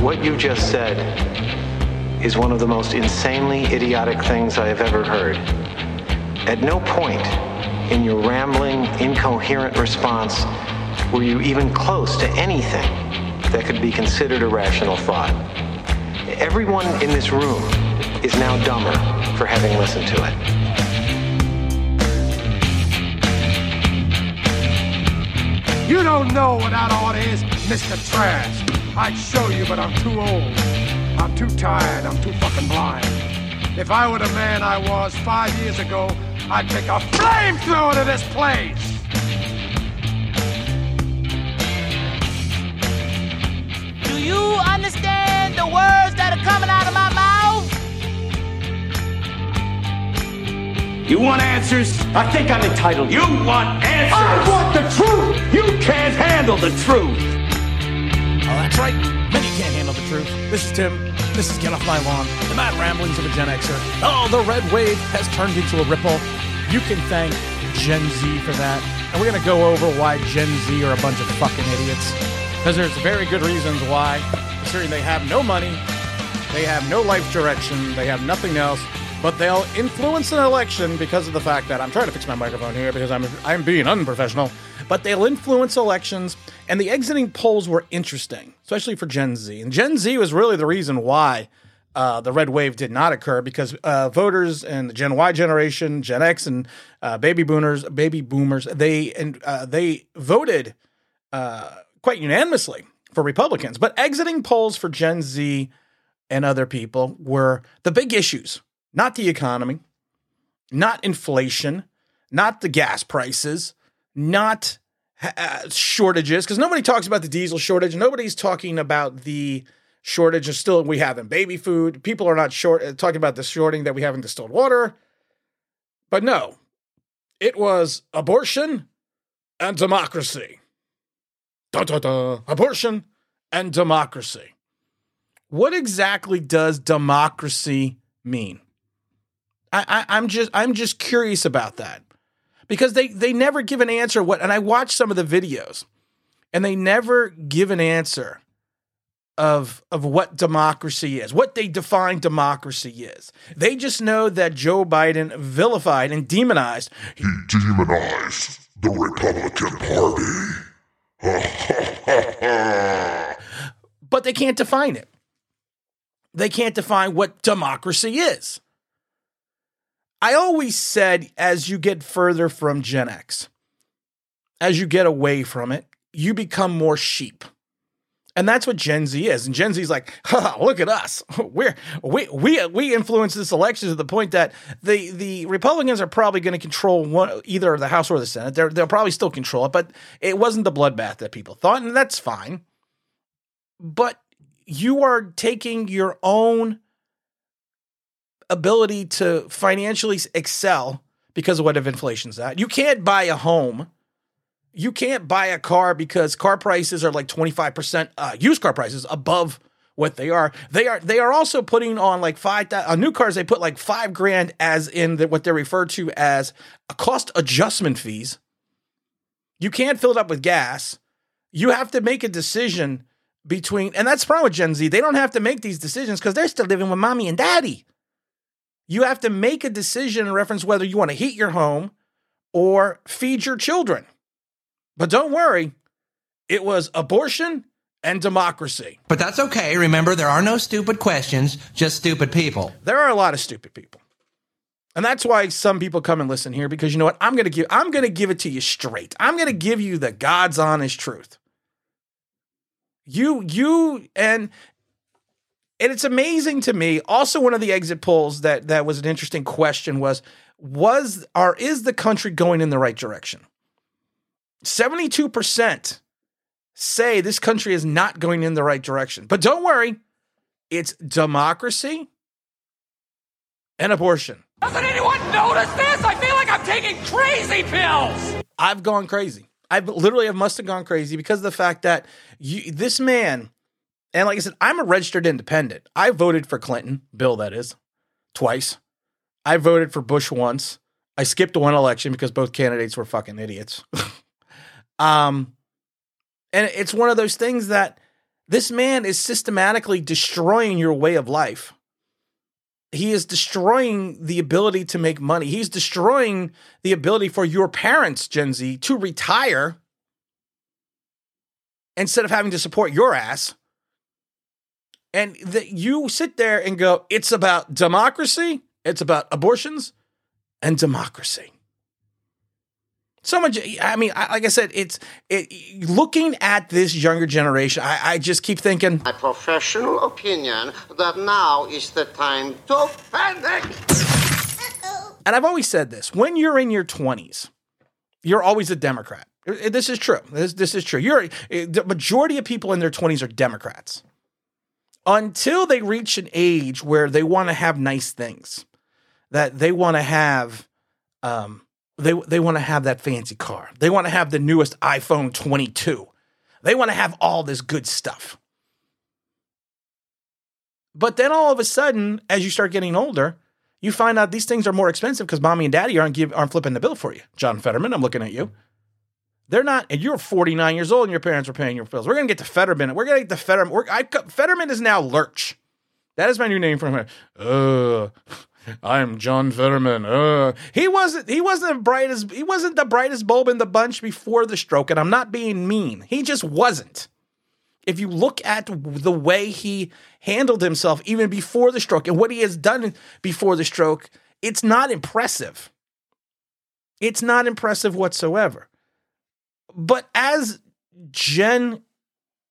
What you just said is one of the most insanely idiotic things I have ever heard. At no point in your rambling, incoherent response were you even close to anything that could be considered a rational thought. Everyone in this room is now dumber for having listened to it. You don't know what that art is, Mr. Trash. I'd show you, but I'm too old. I'm too tired. I'm too fucking blind. If I were the man I was five years ago, I'd take a flamethrower to this place. Do you understand the words that are coming out of my mouth? You want answers? I think I'm entitled. You want answers? I want the truth! You can't handle the truth! Right. Many can't handle the truth. This is Tim. This is Get Off My Lawn, the mad ramblings of a Gen Xer. Oh, the red wave has turned into a ripple. You can thank Gen Z for that. And we're going to go over why Gen Z are a bunch of fucking idiots. Because there's very good reasons why. Considering they have no money, they have no life direction, they have nothing else but they'll influence an election because of the fact that I'm trying to fix my microphone here because I'm I'm being unprofessional. But they'll influence elections, and the exiting polls were interesting, especially for Gen Z. And Gen Z was really the reason why uh, the red wave did not occur because uh, voters and the Gen Y generation, Gen X, and uh, baby boomers, baby boomers, they and uh, they voted uh, quite unanimously for Republicans. But exiting polls for Gen Z and other people were the big issues not the economy, not inflation, not the gas prices, not uh, shortages, because nobody talks about the diesel shortage. Nobody's talking about the shortage of still we have in baby food. People are not short uh, talking about the shorting that we have in distilled water. But no, it was abortion and democracy. Da, da, da. Abortion and democracy. What exactly does democracy mean? I, I, I, am just I'm just curious about that because they they never give an answer. What and I watch some of the videos, and they never give an answer of of what democracy is, what they define democracy is. They just know that Joe Biden vilified and demonized. He demonized the Republican Party. but they can't define it. They can't define what democracy is. I always said as you get further from Gen X, as you get away from it, you become more sheep. And that's what Gen Z is. And Gen Z is like, look at us. We're, we we we influence this election to the point that the the Republicans are probably going to control one either the House or the Senate. They're, they'll probably still control it, but it wasn't the bloodbath that people thought, and that's fine. But you are taking your own ability to financially excel because of what if inflation's at. You can't buy a home. You can't buy a car because car prices are like 25% uh, used car prices above what they are. They are they are also putting on like five on new cars. They put like five grand as in the, what they're referred to as a cost adjustment fees. You can't fill it up with gas. You have to make a decision between, and that's the problem with Gen Z. They don't have to make these decisions because they're still living with mommy and daddy you have to make a decision in reference whether you want to heat your home or feed your children. But don't worry, it was abortion and democracy. But that's okay. Remember, there are no stupid questions, just stupid people. There are a lot of stupid people. And that's why some people come and listen here because you know what? I'm going to give I'm going to give it to you straight. I'm going to give you the God's honest truth. You you and and it's amazing to me. Also, one of the exit polls that that was an interesting question was was or is the country going in the right direction? 72% say this country is not going in the right direction. But don't worry, it's democracy and abortion. Doesn't anyone notice this? I feel like I'm taking crazy pills. I've gone crazy. I literally have must have gone crazy because of the fact that you, this man and like I said, I'm a registered independent. I voted for Clinton, Bill, that is, twice. I voted for Bush once. I skipped one election because both candidates were fucking idiots. um, and it's one of those things that This man is systematically destroying your way of life. He is destroying the ability to make money. He's destroying the ability for your parents, Gen Z, to retire instead of having to support your ass. And that you sit there and go, it's about democracy, it's about abortions and democracy. So much. I mean, I, like I said, it's it, looking at this younger generation. I, I just keep thinking. My professional opinion that now is the time to panic. And I've always said this: when you're in your twenties, you're always a Democrat. This is true. This, this is true. You're the majority of people in their twenties are Democrats until they reach an age where they want to have nice things, that they want to have. Um, they they want to have that fancy car. They want to have the newest iPhone 22. They want to have all this good stuff. But then all of a sudden, as you start getting older, you find out these things are more expensive because mommy and daddy aren't give, aren't flipping the bill for you. John Fetterman, I'm looking at you. They're not, and you're 49 years old and your parents are paying your bills. We're gonna get to Fetterman. We're gonna get to Fetterman. We're, I, Fetterman is now Lurch. That is my new name for him. Uh, I'm John Fetterman. Uh, he wasn't. He wasn't the brightest. He wasn't the brightest bulb in the bunch before the stroke, and I'm not being mean. He just wasn't. If you look at the way he handled himself even before the stroke and what he has done before the stroke, it's not impressive. It's not impressive whatsoever. But as Gen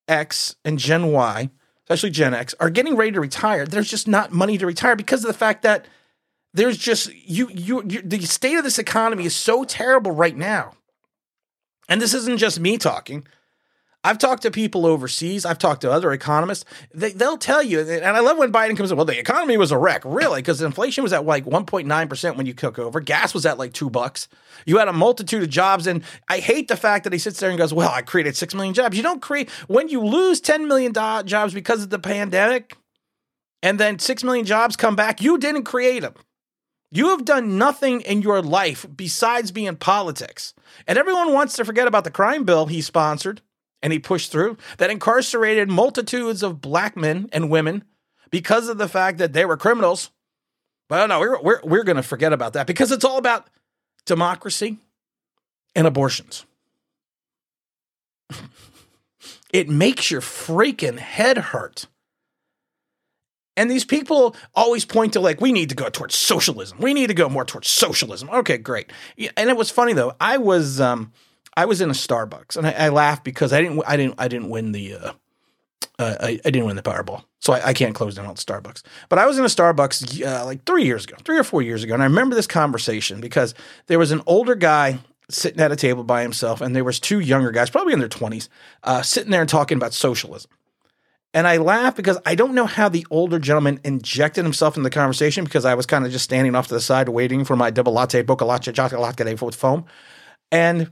X and Gen Y, especially Gen X, are getting ready to retire, there's just not money to retire because of the fact that there's just you, you you the state of this economy is so terrible right now. And this isn't just me talking. I've talked to people overseas. I've talked to other economists. They, will tell you, and I love when Biden comes in. Well, the economy was a wreck, really, because inflation was at like 1.9 percent when you took over. Gas was at like two bucks. You had a multitude of jobs, and I hate the fact that he sits there and goes, "Well, I created six million jobs." You don't create when you lose 10 million jobs because of the pandemic, and then six million jobs come back. You didn't create them. You have done nothing in your life besides be in politics. And everyone wants to forget about the crime bill he sponsored and he pushed through that incarcerated multitudes of black men and women because of the fact that they were criminals. But no, we're, we're, we're going to forget about that because it's all about democracy and abortions. it makes your freaking head hurt and these people always point to like, we need to go towards socialism. We need to go more towards socialism. Okay, great. And it was funny though. I was um, I was in a Starbucks and I, I laughed because I didn't I didn't I didn't win the uh, uh, I, I, didn't win the Powerball, so I, I, can't close down all the Starbucks. But I was in a Starbucks uh, like three years ago, three or four years ago, and I remember this conversation because there was an older guy sitting at a table by himself, and there was two younger guys, probably in their twenties, uh, sitting there and talking about socialism. And I laugh because I don't know how the older gentleman injected himself in the conversation because I was kind of just standing off to the side waiting for my double latte, boca latte, chocolate latte with foam. And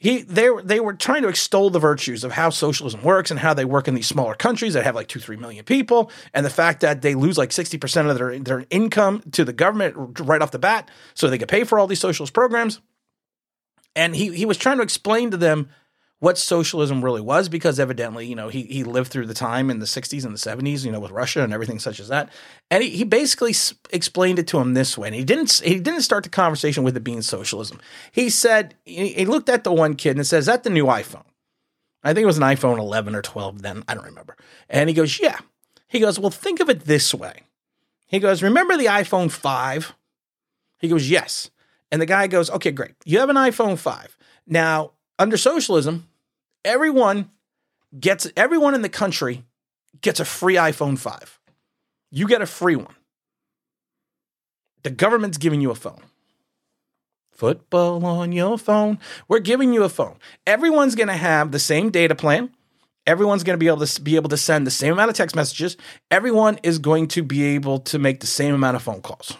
he they they were trying to extol the virtues of how socialism works and how they work in these smaller countries that have like two three million people. And the fact that they lose like 60% of their their income to the government right off the bat so they could pay for all these socialist programs. And he he was trying to explain to them what socialism really was because evidently, you know, he, he lived through the time in the 60s and the 70s, you know, with Russia and everything such as that. And he, he basically explained it to him this way. And he didn't he didn't start the conversation with it being socialism. He said he, he looked at the one kid and says, "Is that the new iPhone?" I think it was an iPhone 11 or 12 then, I don't remember. And he goes, "Yeah." He goes, "Well, think of it this way." He goes, "Remember the iPhone 5?" He goes, "Yes." And the guy goes, "Okay, great. You have an iPhone 5. Now, under socialism, everyone gets everyone in the country gets a free iPhone 5. You get a free one. The government's giving you a phone. Football on your phone. We're giving you a phone. Everyone's going to have the same data plan. Everyone's going to be able to be able to send the same amount of text messages. Everyone is going to be able to make the same amount of phone calls.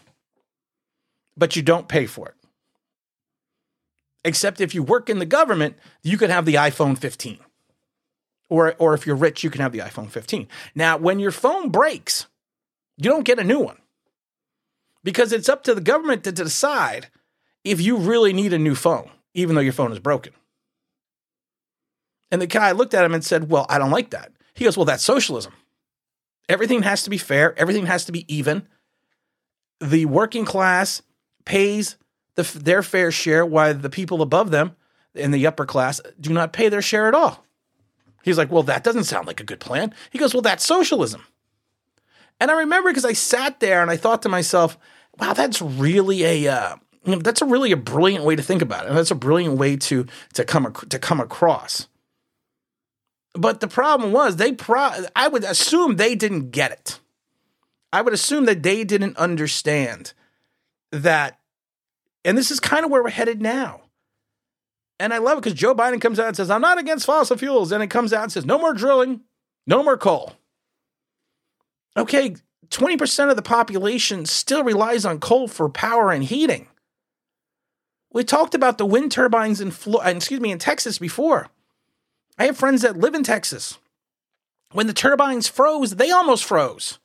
But you don't pay for it. Except if you work in the government, you could have the iPhone 15. Or, or if you're rich, you can have the iPhone 15. Now, when your phone breaks, you don't get a new one because it's up to the government to, to decide if you really need a new phone, even though your phone is broken. And the guy looked at him and said, Well, I don't like that. He goes, Well, that's socialism. Everything has to be fair, everything has to be even. The working class pays the, their fair share while the people above them in the upper class do not pay their share at all. He's like, Well, that doesn't sound like a good plan. He goes, Well, that's socialism. And I remember because I sat there and I thought to myself, Wow, that's really a. Uh, you know, that's a really a brilliant way to think about it. And that's a brilliant way to to come to come across. But the problem was they pro- I would assume they didn't get it. I would assume that they didn't understand that and this is kind of where we're headed now. And I love it because Joe Biden comes out and says, I'm not against fossil fuels. And it comes out and says, no more drilling, no more coal. Okay, 20% of the population still relies on coal for power and heating. We talked about the wind turbines in Flo- uh, excuse me in Texas before. I have friends that live in Texas. When the turbines froze, they almost froze.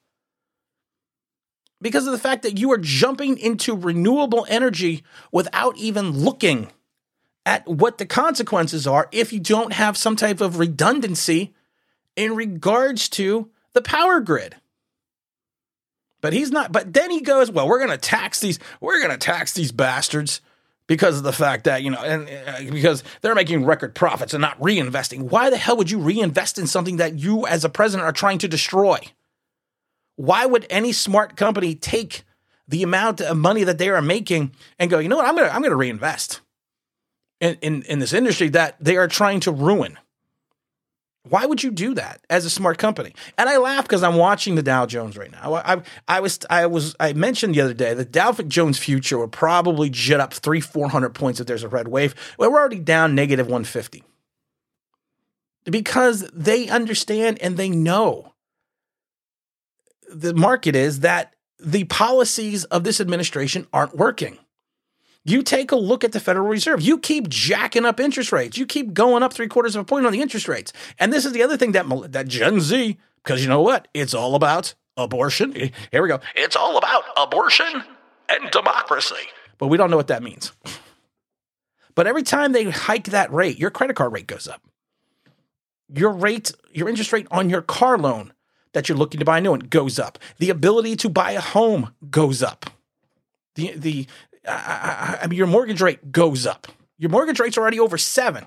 Because of the fact that you are jumping into renewable energy without even looking at what the consequences are if you don't have some type of redundancy in regards to the power grid. But he's not, but then he goes, well, we're going to tax these, we're going to tax these bastards because of the fact that you know and uh, because they're making record profits and not reinvesting why the hell would you reinvest in something that you as a president are trying to destroy why would any smart company take the amount of money that they are making and go you know what i'm gonna i'm gonna reinvest in, in, in this industry that they are trying to ruin why would you do that as a smart company? And I laugh because I'm watching the Dow Jones right now. I, I, was I was I mentioned the other day the Dow Jones future would probably jet up three four hundred points if there's a red wave. Well, we're already down negative one fifty because they understand and they know the market is that the policies of this administration aren't working. You take a look at the Federal Reserve. You keep jacking up interest rates. You keep going up three quarters of a point on the interest rates. And this is the other thing that that Gen Z, because you know what? It's all about abortion. Here we go. It's all about abortion and democracy. But we don't know what that means. But every time they hike that rate, your credit card rate goes up. Your rate, your interest rate on your car loan that you're looking to buy a new one goes up. The ability to buy a home goes up. The the I, I mean, your mortgage rate goes up. Your mortgage rate's are already over seven.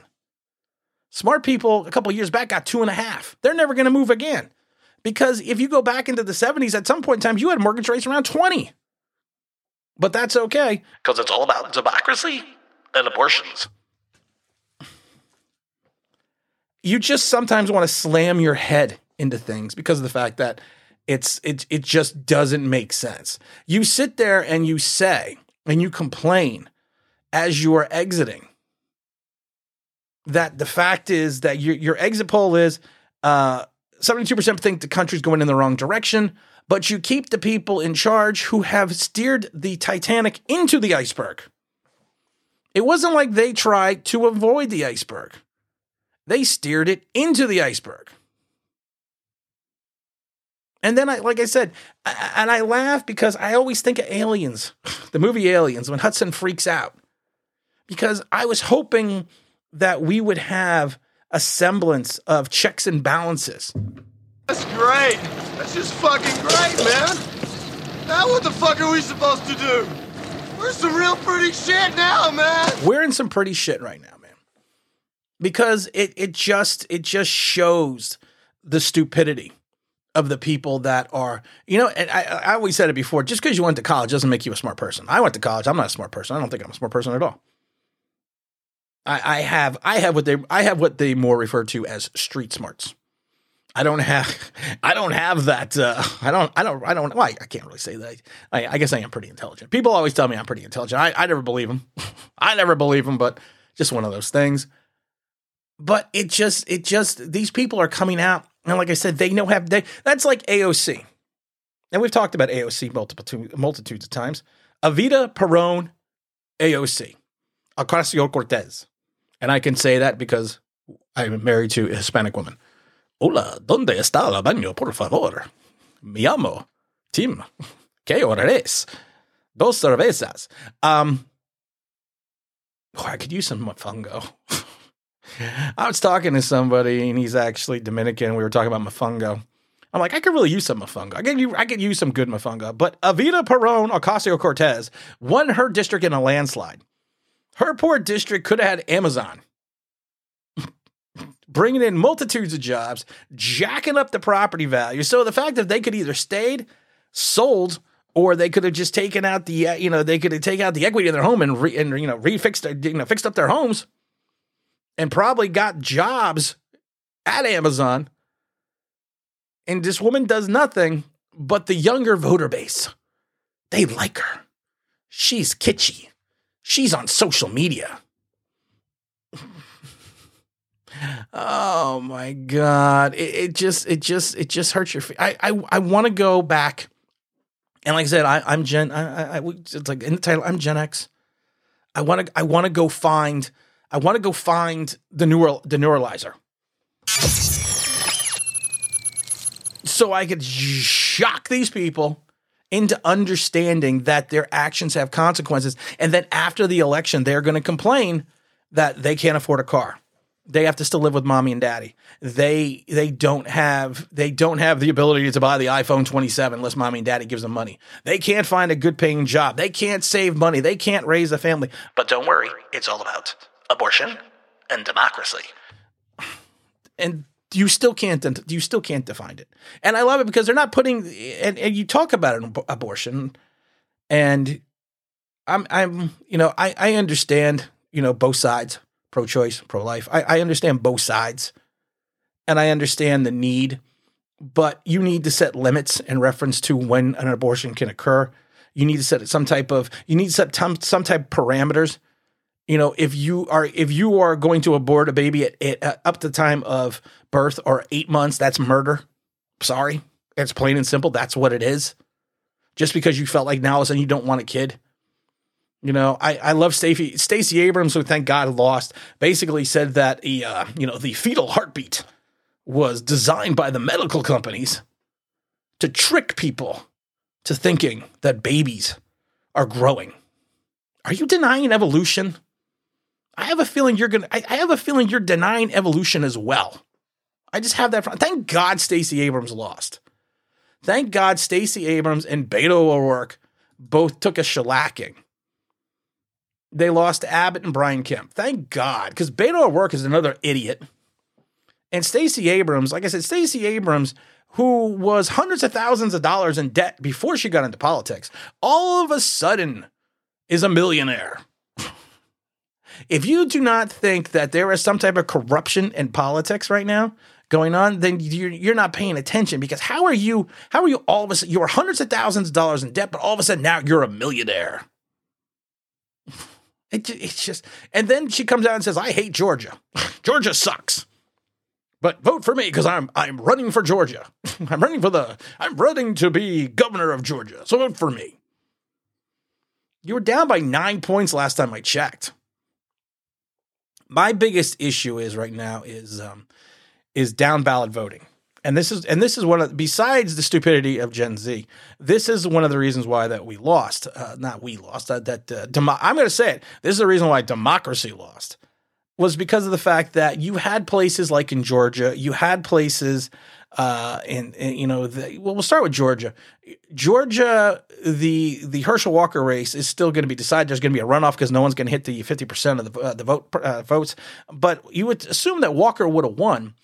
Smart people a couple years back got two and a half. They're never going to move again. Because if you go back into the 70s, at some point in time, you had mortgage rates around 20. But that's okay. Because it's all about democracy and abortions. You just sometimes want to slam your head into things because of the fact that it's it it just doesn't make sense. You sit there and you say, and you complain as you are exiting that the fact is that your, your exit poll is uh, 72% think the country's going in the wrong direction, but you keep the people in charge who have steered the Titanic into the iceberg. It wasn't like they tried to avoid the iceberg, they steered it into the iceberg. And then I, like I said, I, and I laugh because I always think of Aliens, the movie Aliens, when Hudson freaks out. Because I was hoping that we would have a semblance of checks and balances. That's great. That's just fucking great, man. Now what the fuck are we supposed to do? We're some real pretty shit now, man. We're in some pretty shit right now, man. Because it it just it just shows the stupidity of the people that are, you know, and I, I always said it before, just because you went to college doesn't make you a smart person. I went to college. I'm not a smart person. I don't think I'm a smart person at all. I, I have I have what they I have what they more refer to as street smarts. I don't have I don't have that uh, I don't I don't I don't well, I, I can't really say that I, I guess I am pretty intelligent. People always tell me I'm pretty intelligent. I, I never believe them. I never believe them, but just one of those things. But it just it just these people are coming out and like I said, they know have they that's like AOC. And we've talked about AOC multiple multitudes of times. Evita Peron, AOC, Ocasio Cortez, and I can say that because I'm married to a Hispanic woman. Hola, ¿dónde está el baño, por favor? Me llamo Tim. ¿Qué hora es? Dos cervezas. Um, oh, I could use some mofongo. I was talking to somebody and he's actually Dominican. We were talking about mofongo. I'm like, I could really use some mofongo. I could, I could use some good mofongo. But Evita Peron Ocasio Cortez won her district in a landslide. Her poor district could have had Amazon bringing in multitudes of jobs, jacking up the property value. So the fact that they could either stayed, sold, or they could have just taken out the uh, you know they could have taken out the equity in their home and re, and you know refixed you know fixed up their homes, and probably got jobs at Amazon. And this woman does nothing, but the younger voter base, they like her. She's kitschy. She's on social media. oh my god! It, it, just, it just, it just hurts your. I, I, I want to go back, and like I said, I, I'm Gen. I, I, it's like in the title, I'm Gen X. I want to, I want to go find. I want to go find the neural, the neuralizer so I could shock these people into understanding that their actions have consequences. And then after the election, they're going to complain that they can't afford a car. They have to still live with mommy and daddy. They they don't have they don't have the ability to buy the iPhone 27 unless mommy and daddy gives them money. They can't find a good paying job. They can't save money. They can't raise a family. But don't worry, it's all about abortion and democracy. And you still can't you still can't define it. And I love it because they're not putting and, and you talk about an abortion and I'm I'm you know I I understand you know both sides pro choice pro life I, I understand both sides and I understand the need but you need to set limits in reference to when an abortion can occur you need to set some type of you need to set some, some type of parameters you know if you are if you are going to abort a baby at, at, at up to time of birth or eight months that's murder. Sorry. It's plain and simple. That's what it is. Just because you felt like now all of a sudden you don't want a kid. You know i, I love stacy stacey abrams who thank god lost basically said that the uh, you know the fetal heartbeat was designed by the medical companies to trick people to thinking that babies are growing. Are you denying evolution I have a feeling you're gonna. I, I have a feeling you're denying evolution as well. I just have that. Thank God Stacey Abrams lost. Thank God Stacey Abrams and Beto O'Rourke both took a shellacking. They lost to Abbott and Brian Kemp. Thank God, because Beto O'Rourke is another idiot. And Stacey Abrams, like I said, Stacey Abrams, who was hundreds of thousands of dollars in debt before she got into politics, all of a sudden is a millionaire. If you do not think that there is some type of corruption in politics right now going on, then you're, you're not paying attention because how are you, how are you all of a sudden, you are hundreds of thousands of dollars in debt, but all of a sudden now you're a millionaire. It, it's just, and then she comes out and says, I hate Georgia. Georgia sucks. But vote for me because I'm I'm running for Georgia. I'm running for the I'm running to be governor of Georgia. So vote for me. You were down by nine points last time I checked my biggest issue is right now is um, is down ballot voting. And this is and this is one of besides the stupidity of Gen Z. This is one of the reasons why that we lost. Uh, not we lost. Uh, that uh, demo- I'm going to say it. This is the reason why democracy lost was because of the fact that you had places like in Georgia, you had places uh, and, you know, the, well, we'll start with Georgia. Georgia, the the Herschel Walker race is still going to be decided. There's going to be a runoff because no one's going to hit the 50 percent of the uh, the vote uh, votes. But you would assume that Walker would have won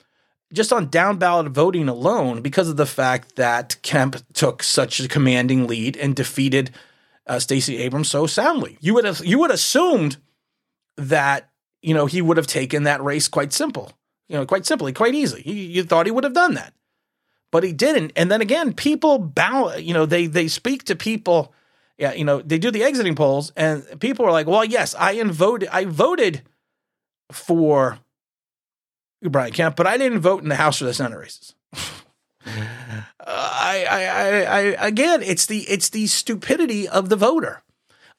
just on down ballot voting alone because of the fact that Kemp took such a commanding lead and defeated uh, Stacey Abrams so soundly. You would have you would assumed that you know he would have taken that race quite simple you know, quite simply, quite easily. You, you thought he would have done that, but he didn't. And then again, people bow. You know, they they speak to people. Yeah, you know, they do the exiting polls, and people are like, "Well, yes, I voted. I voted for Brian Kemp, but I didn't vote in the House or the Senate races." I, I, I, I, again, it's the it's the stupidity of the voter.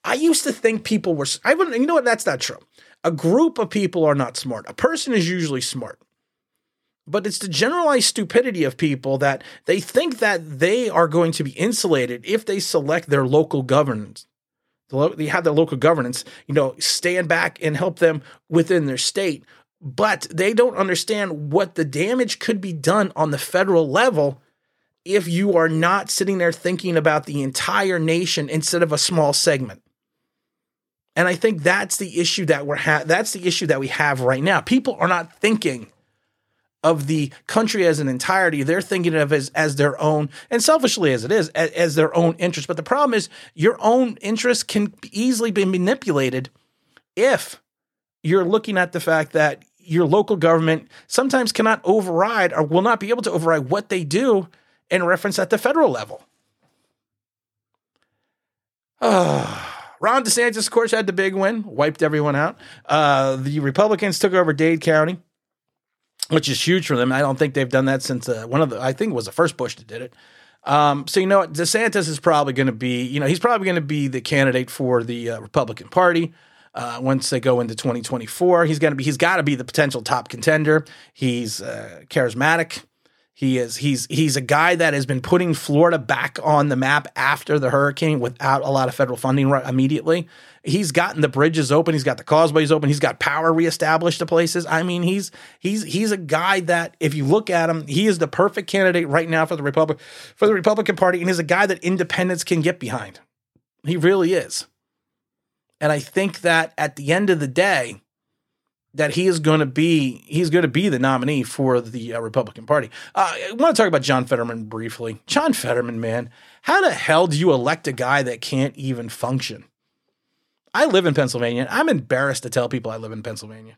I used to think people were. I wouldn't. You know what? That's not true. A group of people are not smart. A person is usually smart. But it's the generalized stupidity of people that they think that they are going to be insulated if they select their local governance. They have their local governance, you know, stand back and help them within their state. but they don't understand what the damage could be done on the federal level if you are not sitting there thinking about the entire nation instead of a small segment. And I think that's the issue that we're ha- that's the issue that we have right now. People are not thinking of the country as an entirety. They're thinking of as as their own, and selfishly as it is, as, as their own interest. But the problem is, your own interest can easily be manipulated if you're looking at the fact that your local government sometimes cannot override or will not be able to override what they do in reference at the federal level. Ah. Ron DeSantis, of course, had the big win, wiped everyone out. Uh, the Republicans took over Dade County, which is huge for them. I don't think they've done that since uh, one of the, I think it was the first Bush that did it. Um, so you know what, DeSantis is probably going to be, you know, he's probably going to be the candidate for the uh, Republican Party. Uh, once they go into 2024, he's going to be he's got to be the potential top contender. He's uh, charismatic. He is he's he's a guy that has been putting Florida back on the map after the hurricane without a lot of federal funding right immediately. He's gotten the bridges open, he's got the causeways open, he's got power reestablished to places. I mean, he's he's he's a guy that if you look at him, he is the perfect candidate right now for the Republic for the Republican Party and he's a guy that independents can get behind. He really is. And I think that at the end of the day, that he is going to be he's going to be the nominee for the uh, Republican Party. Uh, I want to talk about John Fetterman briefly. John Fetterman, man, how the hell do you elect a guy that can't even function? I live in Pennsylvania. I'm embarrassed to tell people I live in Pennsylvania.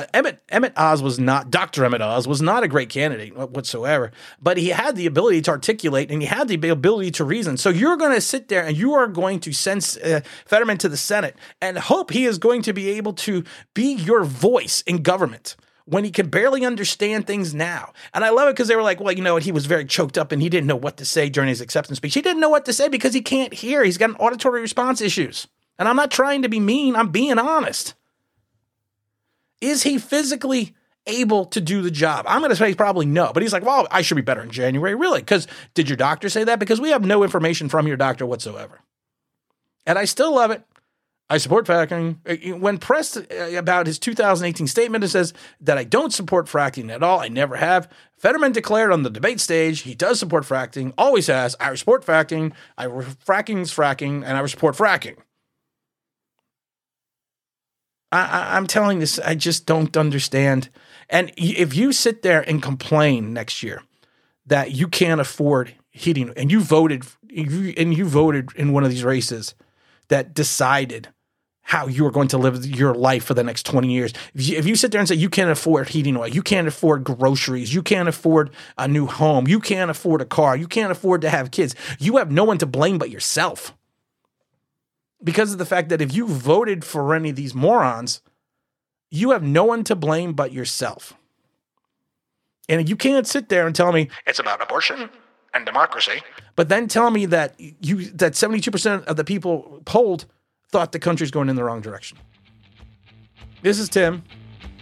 Uh, Emmett Mehmet Oz was not Dr. Mehmet Oz was not a great candidate whatsoever, but he had the ability to articulate and he had the ability to reason. So you're going to sit there and you are going to send uh, Fetterman to the Senate and hope he is going to be able to be your voice in government when he can barely understand things now. And I love it because they were like, well, you know? He was very choked up and he didn't know what to say during his acceptance speech. He didn't know what to say because he can't hear. He's got an auditory response issues. And I'm not trying to be mean, I'm being honest. Is he physically able to do the job? I'm going to say probably no, but he's like, well, I should be better in January. Really? Because did your doctor say that? Because we have no information from your doctor whatsoever. And I still love it. I support fracking. Uh, when pressed uh, about his 2018 statement, it says that I don't support fracking at all. I never have. Fetterman declared on the debate stage he does support fracking, always has. I support fracking. I fracking's fracking, and I support fracking. I, am telling this, I just don't understand. And if you sit there and complain next year that you can't afford heating, and you voted, and you voted in one of these races that decided how you are going to live your life for the next 20 years. If you, if you, sit there and say you can't afford heating oil, you can't afford groceries, you can't afford a new home, you can't afford a car, you can't afford to have kids, you have no one to blame but yourself because of the fact that if you voted for any of these morons, you have no one to blame but yourself. And you can't sit there and tell me it's about abortion and democracy, but then tell me that you that 72% of the people polled thought the country's going in the wrong direction. This is Tim.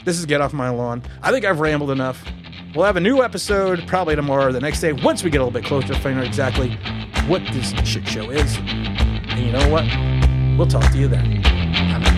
This is Get Off My Lawn. I think I've rambled enough. We'll have a new episode probably tomorrow or the next day once we get a little bit closer to finding out exactly what this shit show is. And you know what? We'll talk to you then.